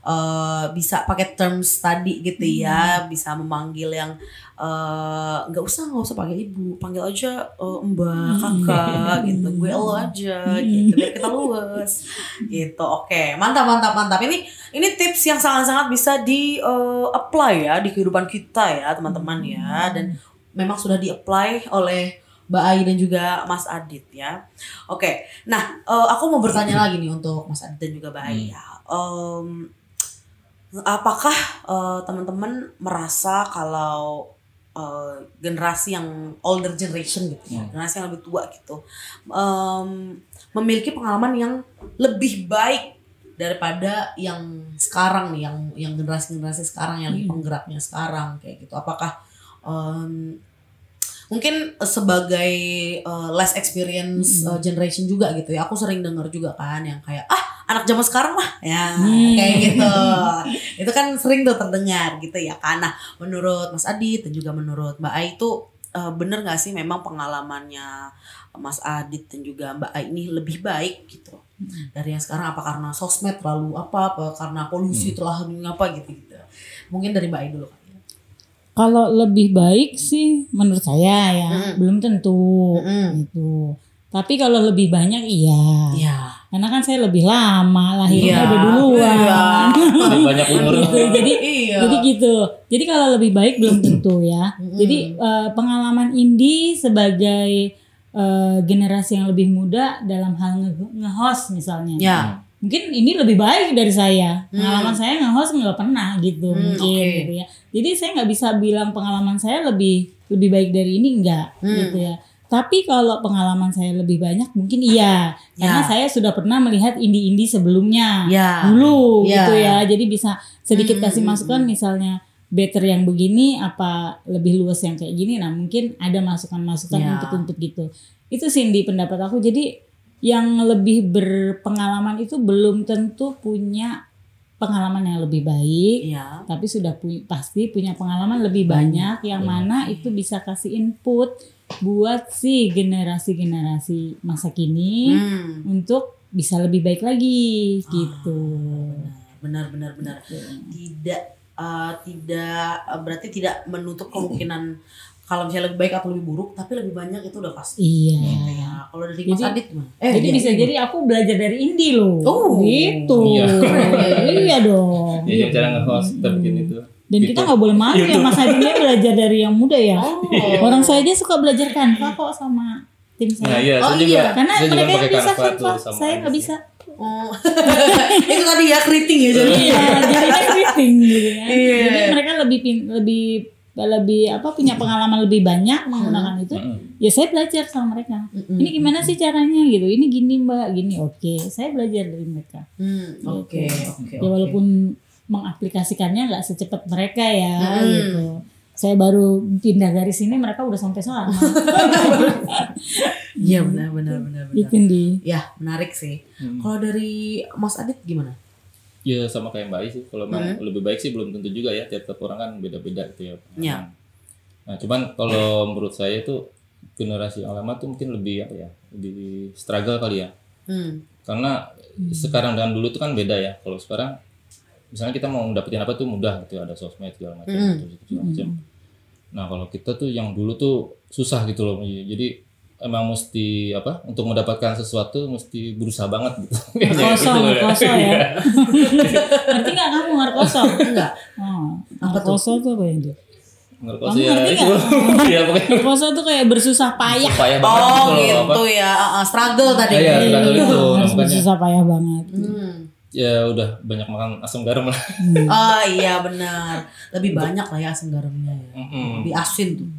eh, bisa pakai terms tadi gitu ya, bisa memanggil yang eh, nggak usah nggak usah panggil ibu, panggil aja eh, mbak, kakak gitu, gue lo aja gitu, biar kita luas gitu. Oke, mantap mantap mantap. Ini ini tips yang sangat-sangat bisa di eh, apply ya di kehidupan kita ya teman-teman ya dan memang sudah di apply oleh Mbak Ai dan juga Mas Adit ya. Oke, nah eh, aku mau bertanya lagi nih untuk Mas Adit dan juga Mbak Ai ya. Em, apakah eh, teman-teman merasa kalau eh, generasi yang older generation gitu ya, Hmm. generasi yang lebih tua gitu, em, memiliki pengalaman yang lebih baik daripada yang sekarang nih, yang yang generasi-generasi sekarang yang lagi penggeraknya sekarang kayak gitu. Apakah em, mungkin sebagai uh, less experience uh, generation juga gitu ya. Aku sering dengar juga kan yang kayak ah anak zaman sekarang mah. Ya Hmm. kayak gitu. Itu kan sering tuh terdengar gitu ya kan. Nah menurut Mas Adit dan juga menurut Mbak Ai itu uh, bener gak sih memang pengalamannya Mas Adit dan juga Mbak Ai ini lebih baik gitu dari yang sekarang? Apa karena sosmed terlalu apa apa karena polusi telah apa gitu gitu mungkin dari Mbak Ai dulu ya. Kalau lebih baik sih menurut saya ya Mm. belum tentu Mm-mm. gitu. Tapi kalau lebih banyak iya. Iya. Karena kan saya lebih lama lahirnya Iya. udah duluan. Lebih banyak umur. gitu. Jadi Iya. jadi gitu. Jadi kalau lebih baik belum tentu ya. Mm-mm. Jadi eh, pengalaman Indi sebagai eh, generasi yang lebih muda dalam hal nge- nge-host misalnya. Ya. Mungkin ini lebih baik dari saya. Hmm. Pengalaman saya nge-host nggak pernah gitu Hmm, mungkin oke. gitu ya. Jadi saya nggak bisa bilang pengalaman saya lebih lebih baik dari ini enggak Hmm. gitu ya. Tapi kalau pengalaman saya lebih banyak mungkin iya. Karena Ya. saya sudah pernah melihat indie-indie sebelumnya Ya. dulu Ya. gitu ya. Jadi bisa sedikit Hmm, kasih hmm, masukan misalnya better yang begini apa lebih luas yang kayak gini. Nah, mungkin ada masukan-masukan Ya. untuk-untuk gitu. Itu Cindy pendapat aku. Jadi yang lebih berpengalaman itu belum tentu punya pengalaman yang lebih baik, Iya. tapi sudah pu- pasti punya pengalaman lebih banyak yang mana itu bisa kasih input buat si generasi-generasi masa kini Hmm. untuk bisa lebih baik lagi gitu. Benar benar benar. Tidak eh, tidak eh, berarti tidak menutup kemungkinan kalau misalnya lebih baik atau lebih buruk, tapi lebih banyak itu udah pasti. Iya. Ya, kalau dari Mas Jadi- Adit gimana? Eh, jadi iya, bisa iya. jadi aku belajar dari Indi loh. Oh. gitu. Iya. iya dong. Jadi cara nge-host bikin itu. Dan Gitu. kita nggak boleh malu ya Mas Adinnya belajar dari yang muda ya. Oh. Orang saya aja suka belajar Canva kok sama tim saya. Nah iya, Oh, saya juga, iya. Karena saya juga mereka yang pakai bisa Canva tuh saya nggak bisa. Oh. itu tadi ya keriting ya jadi. Iya, jadinya keriting gitu kan. Iya. Jadi lebih pin- lebih lebih apa punya pengalaman lebih banyak menggunakan itu ya saya belajar sama mereka. Ini gimana sih caranya gitu? Ini gini mbak gini. Oke saya belajar dari mereka. Hmm, Oke, oke, ya walaupun mengaplikasikannya nggak secepat mereka ya Hmm. gitu. Saya baru pindah dari sini mereka udah sampai sana. Iya benar benar benar benar. gitu di Ya menarik sih. Hmm. Kalau dari Mas Adit gimana? Ya sama kayak Mbak Ai sih. Kalau memang lebih baik sih belum tentu juga ya. Tiap-tiap orang kan beda-beda gitu ya. Ya. Nah cuman kalau menurut saya itu generasi alamat tuh mungkin lebih apa ya? Lebih struggle kali ya. Hmm. Karena sekarang dan dulu tuh kan beda ya. Kalau sekarang misalnya kita mau dapetin apa tuh mudah gitu ada sosmed segala macam Mm. gitu, segala macam. Nah kalau kita tuh yang dulu tuh susah gitu loh. Jadi emang mesti apa untuk mendapatkan sesuatu mesti berusaha banget gitu. Ngerkoso, Gitu, ngerkoso ya. Iya. ngerti nggak kamu ngerkoso Enggak. oh, Apa tuh? apa yang itu Ngerkos Kamu ya ngerti itu. ya pokoknya ngerkoso tuh kayak bersusah payah supaya banget Oh gitu loh, gitu ya. Ah, struggle tadi. Iya, struggle itu. harus bersusah payah banget Hmm. Ya udah banyak makan asam garam lah. Oh iya benar. Lebih banyak lah ya asam garamnya ya. Mm-mm. Lebih asin tuh.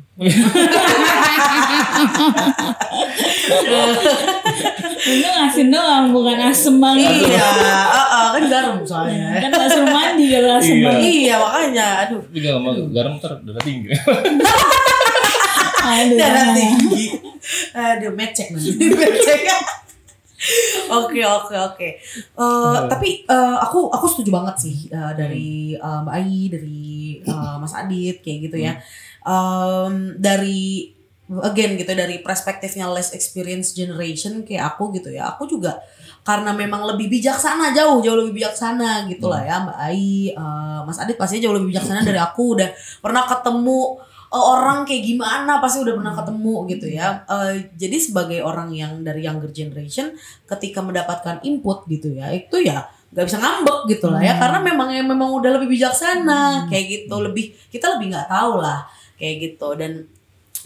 Itu asin doang bukan asem banget Iya, ah, ah, kan garam soalnya. kan asam mandi kalau asem Iya. banget Iya makanya, aduh. Tapi gak mau garam ntar darah tinggi. aduh Darah tinggi. Aduh, mecek nanti. Mecek. Oke oke oke. Eh, Tapi eh, aku aku setuju banget sih eh, dari eh, Mbak Ai, dari eh, Mas Adit kayak gitu ya. Em, dari again gitu dari perspektifnya less experience generation kayak aku gitu ya. Aku juga karena memang lebih bijaksana jauh jauh lebih bijaksana gitu lah ya Mbak Ai, eh, Mas Adit pasti jauh lebih bijaksana dari aku. Udah pernah ketemu eh, orang kayak gimana pasti udah pernah ketemu gitu ya. Eh, jadi sebagai orang yang dari younger generation ketika mendapatkan input gitu ya itu ya nggak bisa ngambek gitu lah ya. Karena memang memang udah lebih bijaksana kayak gitu. Lebih kita lebih nggak tahu lah kayak gitu. Dan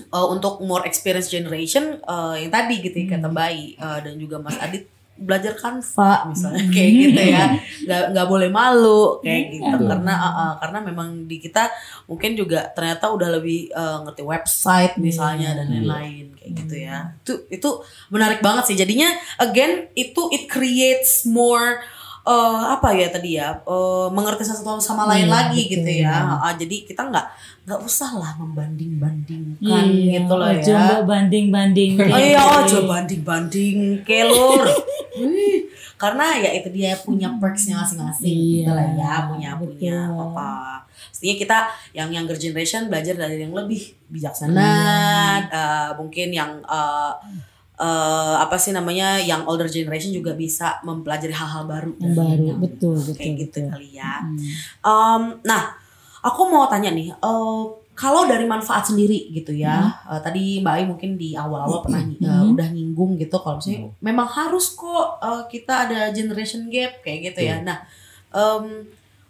uh, untuk more experience generation uh, yang tadi gitu ya kata Mbak Ai, uh, dan juga Mas Adit belajar Canva misalnya kayak gitu ya. Nggak nggak boleh malu kayak gitu. Betul. karena uh, uh, karena memang di kita mungkin juga ternyata udah lebih uh, ngerti website misalnya dan Iya. lain-lain kayak gitu ya. Itu itu menarik banget sih. Jadinya again itu it creates more eh, apa ya tadi ya eh, mengerti satu sama lain Iya, lagi betul. gitu ya Ah, jadi kita nggak nggak usah lah membanding bandingkan Iya, gitu loh ya mbok banding-banding. Oh iya, ojo banding-banding kelur. Wih, Karena ya itu dia punya perksnya masing-masing gitu Iya, lah ya, punya punya apa. Pastinya kita yang younger generation belajar dari yang lebih bijaksana, Iya. eh, mungkin yang eh, eh, apa sih namanya, yang older generation juga bisa mempelajari hal-hal baru. Baru, yang betul, betul, Kayak gitu betul. kali ya. Hmm. Um, nah, aku mau tanya nih, eh, kalau dari manfaat sendiri gitu ya, eh, tadi Mbak Ai mungkin di awal-awal pernah Hmm. udah nyinggung gitu, kalau misalnya memang harus kok eh, kita ada generation gap kayak gitu ya. Nah, em,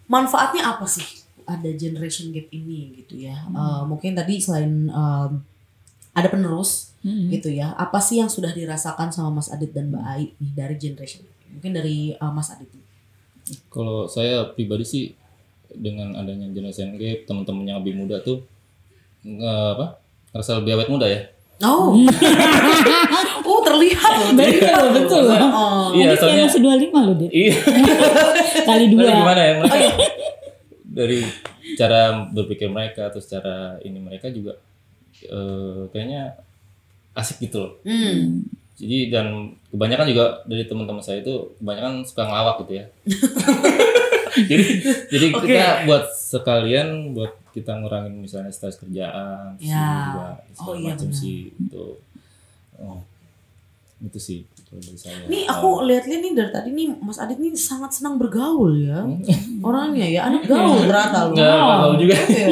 manfaatnya apa sih ada generation gap ini gitu ya? Eh, mungkin tadi selain em, ada penerus Hmm. gitu ya, apa sih yang sudah dirasakan sama Mas Adit dan Mbak Ai nih dari generation? Mungkin dari eh, Mas Adit. Kalau saya pribadi sih dengan adanya generation gap teman-teman yang lebih muda tuh nggak apa ngerasa lebih awet muda ya. Oh, oh terlihat loh. Betul, betul loh. Oh. Iya, Adit kayak soalnya- masih 25 loh, Dit. Iya. Kali dua. gimana ya mereka dari cara berpikir mereka atau secara ini mereka juga eh, kayaknya asik gitu loh. Hmm. Jadi dan kebanyakan juga dari teman-teman saya itu kebanyakan suka ngelawak gitu ya. jadi jadi Oke. kita buat sekalian buat kita ngurangin misalnya stres kerjaan Ya. juga segala Oh, iya macam benar. sih itu. Oh, itu sih dari saya. Nih aku lihat-lihat nih dari tadi nih Mas Adit nih sangat senang bergaul ya. Orangnya ya, anak gaul ternyata loh. Nggak, nggak tahu juga. Iya.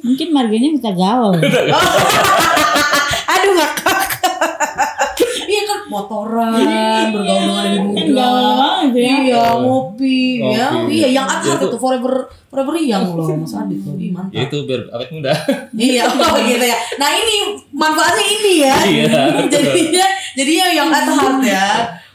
Mungkin marganya minta gaul. Aduh ngakak. Iya kan motoran, bergaul dengan lebih Kan muda. gaul ya. Iya, ngopi, ya. Ngopi. Iya, yang ada Itu- itu forever forever yang loh Mas Adit loh. Ih, mantap. itu biar awet muda. Iya, oh gitu ya. Nah ini manfaatnya ini ya. Iya, betul. Jadinya jadinya yang at heart ya.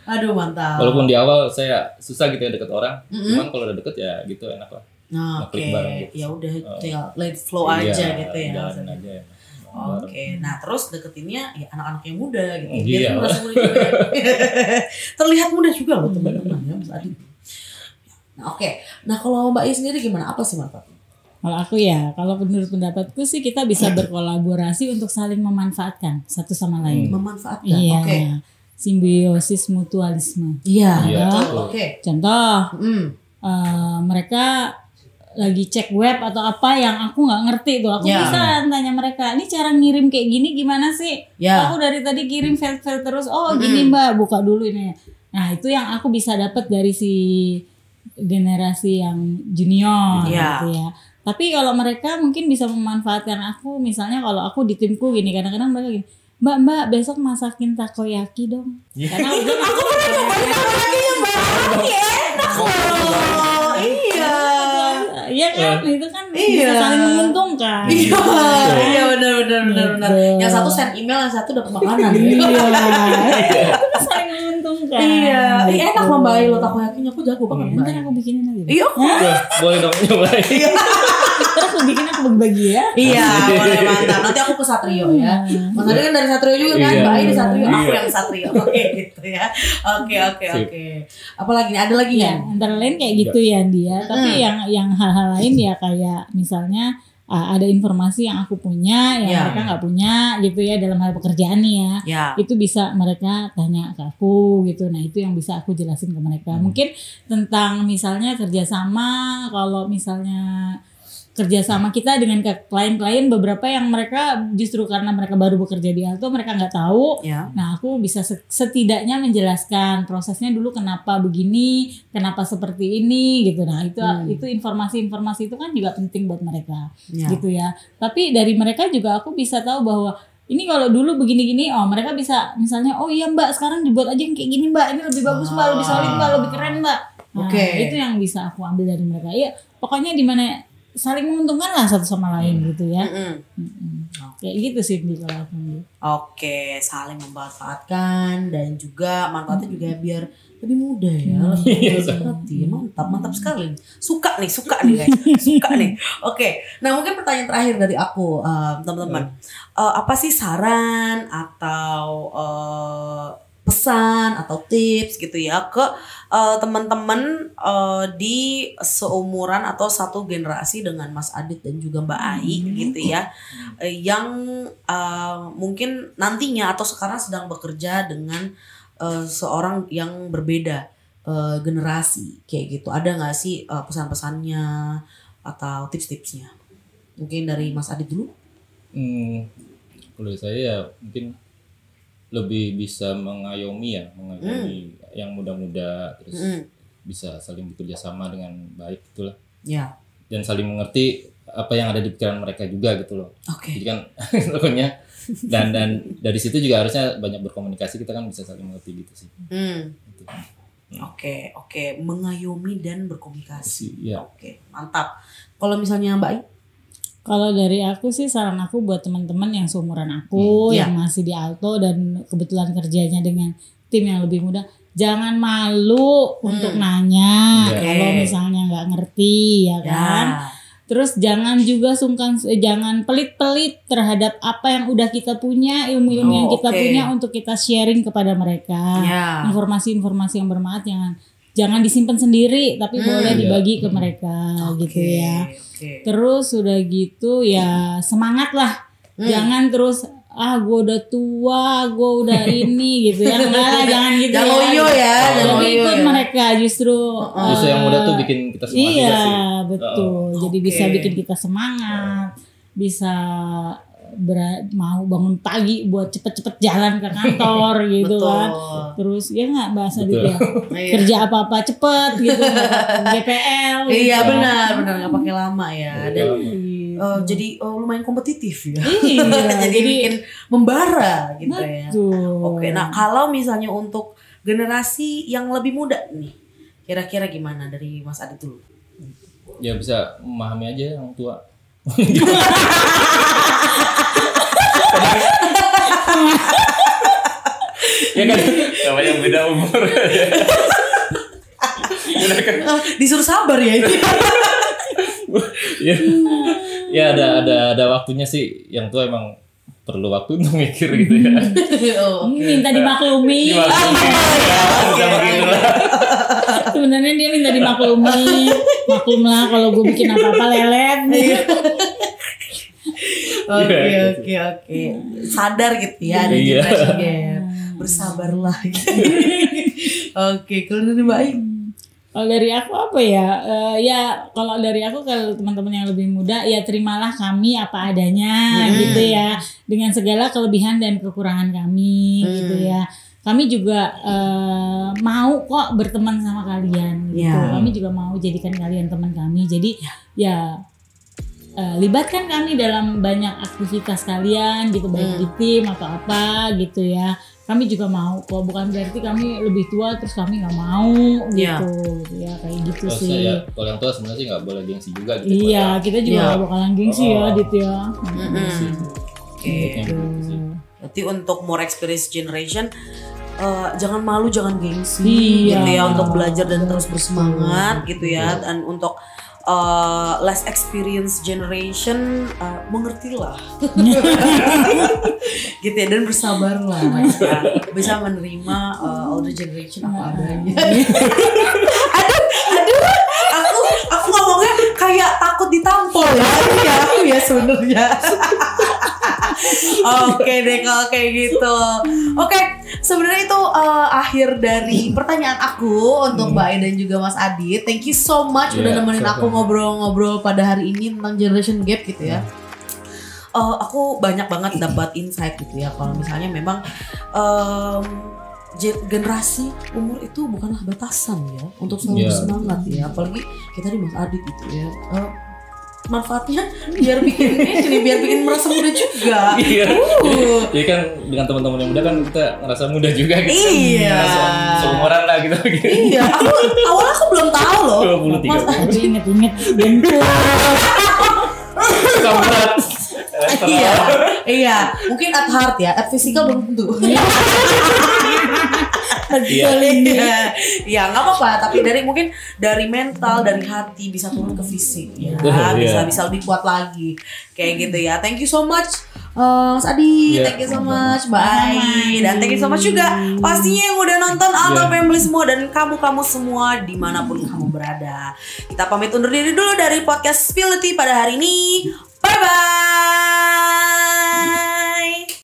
Aduh mantap. Walaupun di awal saya susah gitu ya deket orang, Mm-mm. cuman kalau udah deket ya gitu enak lah. Nah, oke. Gitu. Ya udah tinggal let flow Iya, aja gitu ya. aja. Oke, nah terus deketinnya ya anak-anak yang muda gitu. Iya. Biar dia merasa muda juga. Terlihat muda juga loh teman-teman ya Mas Adi. Nah oke, nah kalau Mbak I sendiri gimana? Apa sih manfaatnya? Kalau aku ya, kalau menurut pendapatku sih kita bisa berkolaborasi untuk saling memanfaatkan satu sama lain. Memanfaatkan. Iya. Oke. Simbiosis mutualisme. Iya. Iya. Oke. Contoh, Hmm. eh, mereka lagi cek web atau apa yang aku nggak ngerti tuh, aku Ya. bisa tanya mereka, ini cara ngirim kayak gini gimana sih? Ya. Aku dari tadi kirim file-file terus, oh gini mbak, buka dulu ini. Nah itu yang aku bisa dapat dari si generasi yang junior Iya. gitu ya. Tapi kalau mereka mungkin bisa memanfaatkan aku, misalnya kalau aku di timku gini, kadang-kadang mereka gini, Mbak, Mbak, besok masakin takoyaki dong. Karena aku bilang, aku Oh iya. Iya kan, itu kan Iya. bisa saling menguntungkan. Iya, iya benar benar benar benar. Gitu. Yang satu send email, yang satu dapat makanan. Iya. saling menguntungkan. Iya, Ih, Gitu. enak loh Mbak I lo takoyakinya aku jago banget Mbak. Ntar aku bikinin lagi. Iya, aku boleh dong nyobain. Ntar aku bikin aku bagi-bagi ya. Iya, boleh mantap. Nanti aku ke Satrio ya. Mas Adi kan dari Satrio juga kan, Iya. Mbak di Satrio, aku Iya. yang Satrio. Oke gitu ya. Oke oke oke. Apalagi? Ada lagi Iya, ya? antara lain kayak gitu ya dia. Tapi yang yang hal-hal lain ya kayak misalnya ah, ada informasi yang aku punya yang Iya. mereka nggak punya gitu ya dalam hal pekerjaan nih ya. Ya. itu bisa mereka tanya ke aku gitu nah itu yang bisa aku jelasin ke mereka mungkin tentang misalnya kerjasama kalau misalnya kerjasama kita dengan klien-klien beberapa yang mereka justru karena mereka baru bekerja di Alto mereka nggak tahu Ya. Nah, aku bisa se- setidaknya menjelaskan prosesnya dulu kenapa begini, kenapa seperti ini gitu. Nah, itu itu informasi-informasi itu kan juga penting buat mereka. Ya. Gitu ya. Tapi dari mereka juga aku bisa tahu bahwa ini kalau dulu begini-gini, oh mereka bisa misalnya, oh iya Mbak, sekarang dibuat aja yang kayak gini Mbak, ini lebih bagus Mbak, lebih solid Mbak, lebih keren Mbak. Nah, Oke. itu yang bisa aku ambil dari mereka. Iya, pokoknya di mana saling menguntungkan lah satu sama lain gitu ya. Mm-mm. Mm-mm. Kayak gitu sih Di, kalau aku. Oke, saling memanfaatkan dan juga manfaatnya juga biar lebih mudah ya, lebih berarti mantap, mantap sekali. Suka nih, suka nih guys, suka nih. Oke, nah mungkin pertanyaan terakhir dari aku, eh, teman-teman, Eh, apa sih saran atau eh, pesan atau tips gitu ya ke eh, teman-teman eh, di seumuran atau satu generasi dengan Mas Adit dan juga Mbak Ai gitu ya. Eh, yang eh, mungkin nantinya atau sekarang sedang bekerja dengan eh, seorang yang berbeda eh, generasi kayak gitu. Ada nggak sih eh, pesan-pesannya atau tips-tipsnya? Mungkin dari Mas Adit dulu. Hmm, kalau saya ya mungkin lebih bisa mengayomi ya, mengayomi yang muda-muda terus Mm, bisa saling bekerja sama dengan baik itulah ya. Dan saling mengerti apa yang ada di pikiran mereka juga gitu loh. oke. Jadi kan pokoknya dan dan dari situ juga harusnya banyak berkomunikasi kita kan bisa saling mengerti gitu sih. Hmm, Gitu. oke oke. Mengayomi dan berkomunikasi. Iya. oke mantap. Kalau misalnya Mbak Ai Kalau dari aku sih saran aku buat teman-teman yang seumuran aku Hmm, yang masih di Alto dan kebetulan kerjanya dengan tim yang lebih muda, jangan malu untuk nanya Iya. kalau misalnya nggak ngerti ya kan. ya Terus jangan juga sungkan eh, jangan pelit-pelit terhadap apa yang udah kita punya, ilmu-ilmu Oh, yang kita punya untuk kita sharing kepada mereka. ya Informasi-informasi yang bermanfaat jangan jangan disimpan sendiri tapi Hmm. boleh Iya. dibagi ke mereka gitu Oke, ya. oke. Terus udah gitu ya semangat lah. Hmm. Jangan terus ah gue udah tua, gue udah ini gitu ya. Enggak lah, jangan gitu Jangan ya. loyo ya, jangan loyo ikut ya. mereka justru. Justru yang muda tuh bikin kita semangat Iya, juga sih. betul. Jadi Oke. bisa bikin kita semangat, bisa ber- mau bangun pagi buat cepet-cepet jalan ke kantor gitu Betul. kan. Terus ya nggak bahasa Betul. dia Iya. kerja apa-apa cepet gitu, GPL. Iya gitu. benar benar nggak pakai lama ya dan eh, jadi eh, lumayan kompetitif ya. Iya, jadi, jadi bikin membara gitu ya. Betul. Oke, nah kalau misalnya untuk generasi yang lebih muda nih, kira-kira gimana dari Mas Adit dulu? Ya bisa memahami aja yang tua. Ya kan namanya beda umur Eh, disuruh sabar ya ini. ya, ya ada ada ada waktunya sih yang tua emang perlu waktu untuk mikir gitu ya. oh. Minta dimaklumi. Sebenarnya dia minta dimaklumi. Maklum lah kalau gue bikin apa-apa lelet. Oke Iya. oke oke. Sadar gitu ya ada Iya. generation gap. Bersabarlah gitu. Oke, kalau dari Mbak Ayu. Kalau dari aku apa ya? Eh, ya kalau dari aku kalau teman-teman yang lebih muda ya terimalah kami apa adanya Hmm. gitu ya dengan segala kelebihan dan kekurangan kami Hmm. gitu ya. Kami juga eh, mau kok berteman sama kalian gitu. Ya. Kami juga mau jadikan kalian teman kami. Jadi ya eh, libatkan kami dalam banyak aktivitas kalian gitu baik Hmm. di tim atau apa gitu ya. Kami juga mau kok bukan berarti kami lebih tua terus kami nggak mau Ya. gitu gitu ya kayak gitu Kalau sih. saya kalau yang tua sebenarnya sih nggak boleh gengsi juga gitu. Iya, kita juga Iya. nggak bakalan gengsi ya, Oh. Dit ya. Mm-mm. Oke. Gitu. Berarti untuk more experience generation eh, jangan malu, jangan gengsi Iya. gitu ya untuk belajar dan terus bersemangat gitu ya dan untuk eh, less experience generation eh, mengertilah. Gitu ya dan bersabarlah. Ya. bisa menerima eh, older generation apa adanya. Aduh aduh aku aku ngomongnya kayak takut ditampol. Ya ya aku ya sebenarnya. Oke deh kalau kayak gitu. Oke, sebenarnya itu uh, akhir dari pertanyaan aku untuk Mbak Ai dan juga Mas Adit. Thank you so much udah Iya, nemenin aku ngobrol-ngobrol pada hari ini tentang generation gap gitu ya. Uh, aku banyak banget dapat insight gitu ya kalau misalnya memang um, ge- generasi umur itu bukanlah batasan ya untuk selalu Iya. bersemangat ya apalagi kita di Mas Adit gitu ya Uh, manfaatnya biar bikin ini biar bikin merasa muda juga Iya. Uh. Jadi kan dengan teman-teman yang muda kan kita ngerasa muda juga gitu. Iya. Ngerasa seumuran lah gitu. iya aku awalnya aku belum tahu loh 23. Mas inget-inget dengkul. Seumuran. iya iya mungkin at heart ya at physical belum tentu Iya. iya iya nggak apa-apa tapi dari mungkin dari mental dari hati bisa turun ke fisik ya Iya. bisa bisa lebih kuat lagi kayak gitu ya thank you so much uh, Mas Adi, Iya, thank you so much, bye. Dan thank you so much juga pastinya yang udah nonton Alta Iya. Family semua dan kamu-kamu semua di mana pun kamu berada. Kita pamit undur diri dulu dari podcast Spility pada hari ini. Bye bye.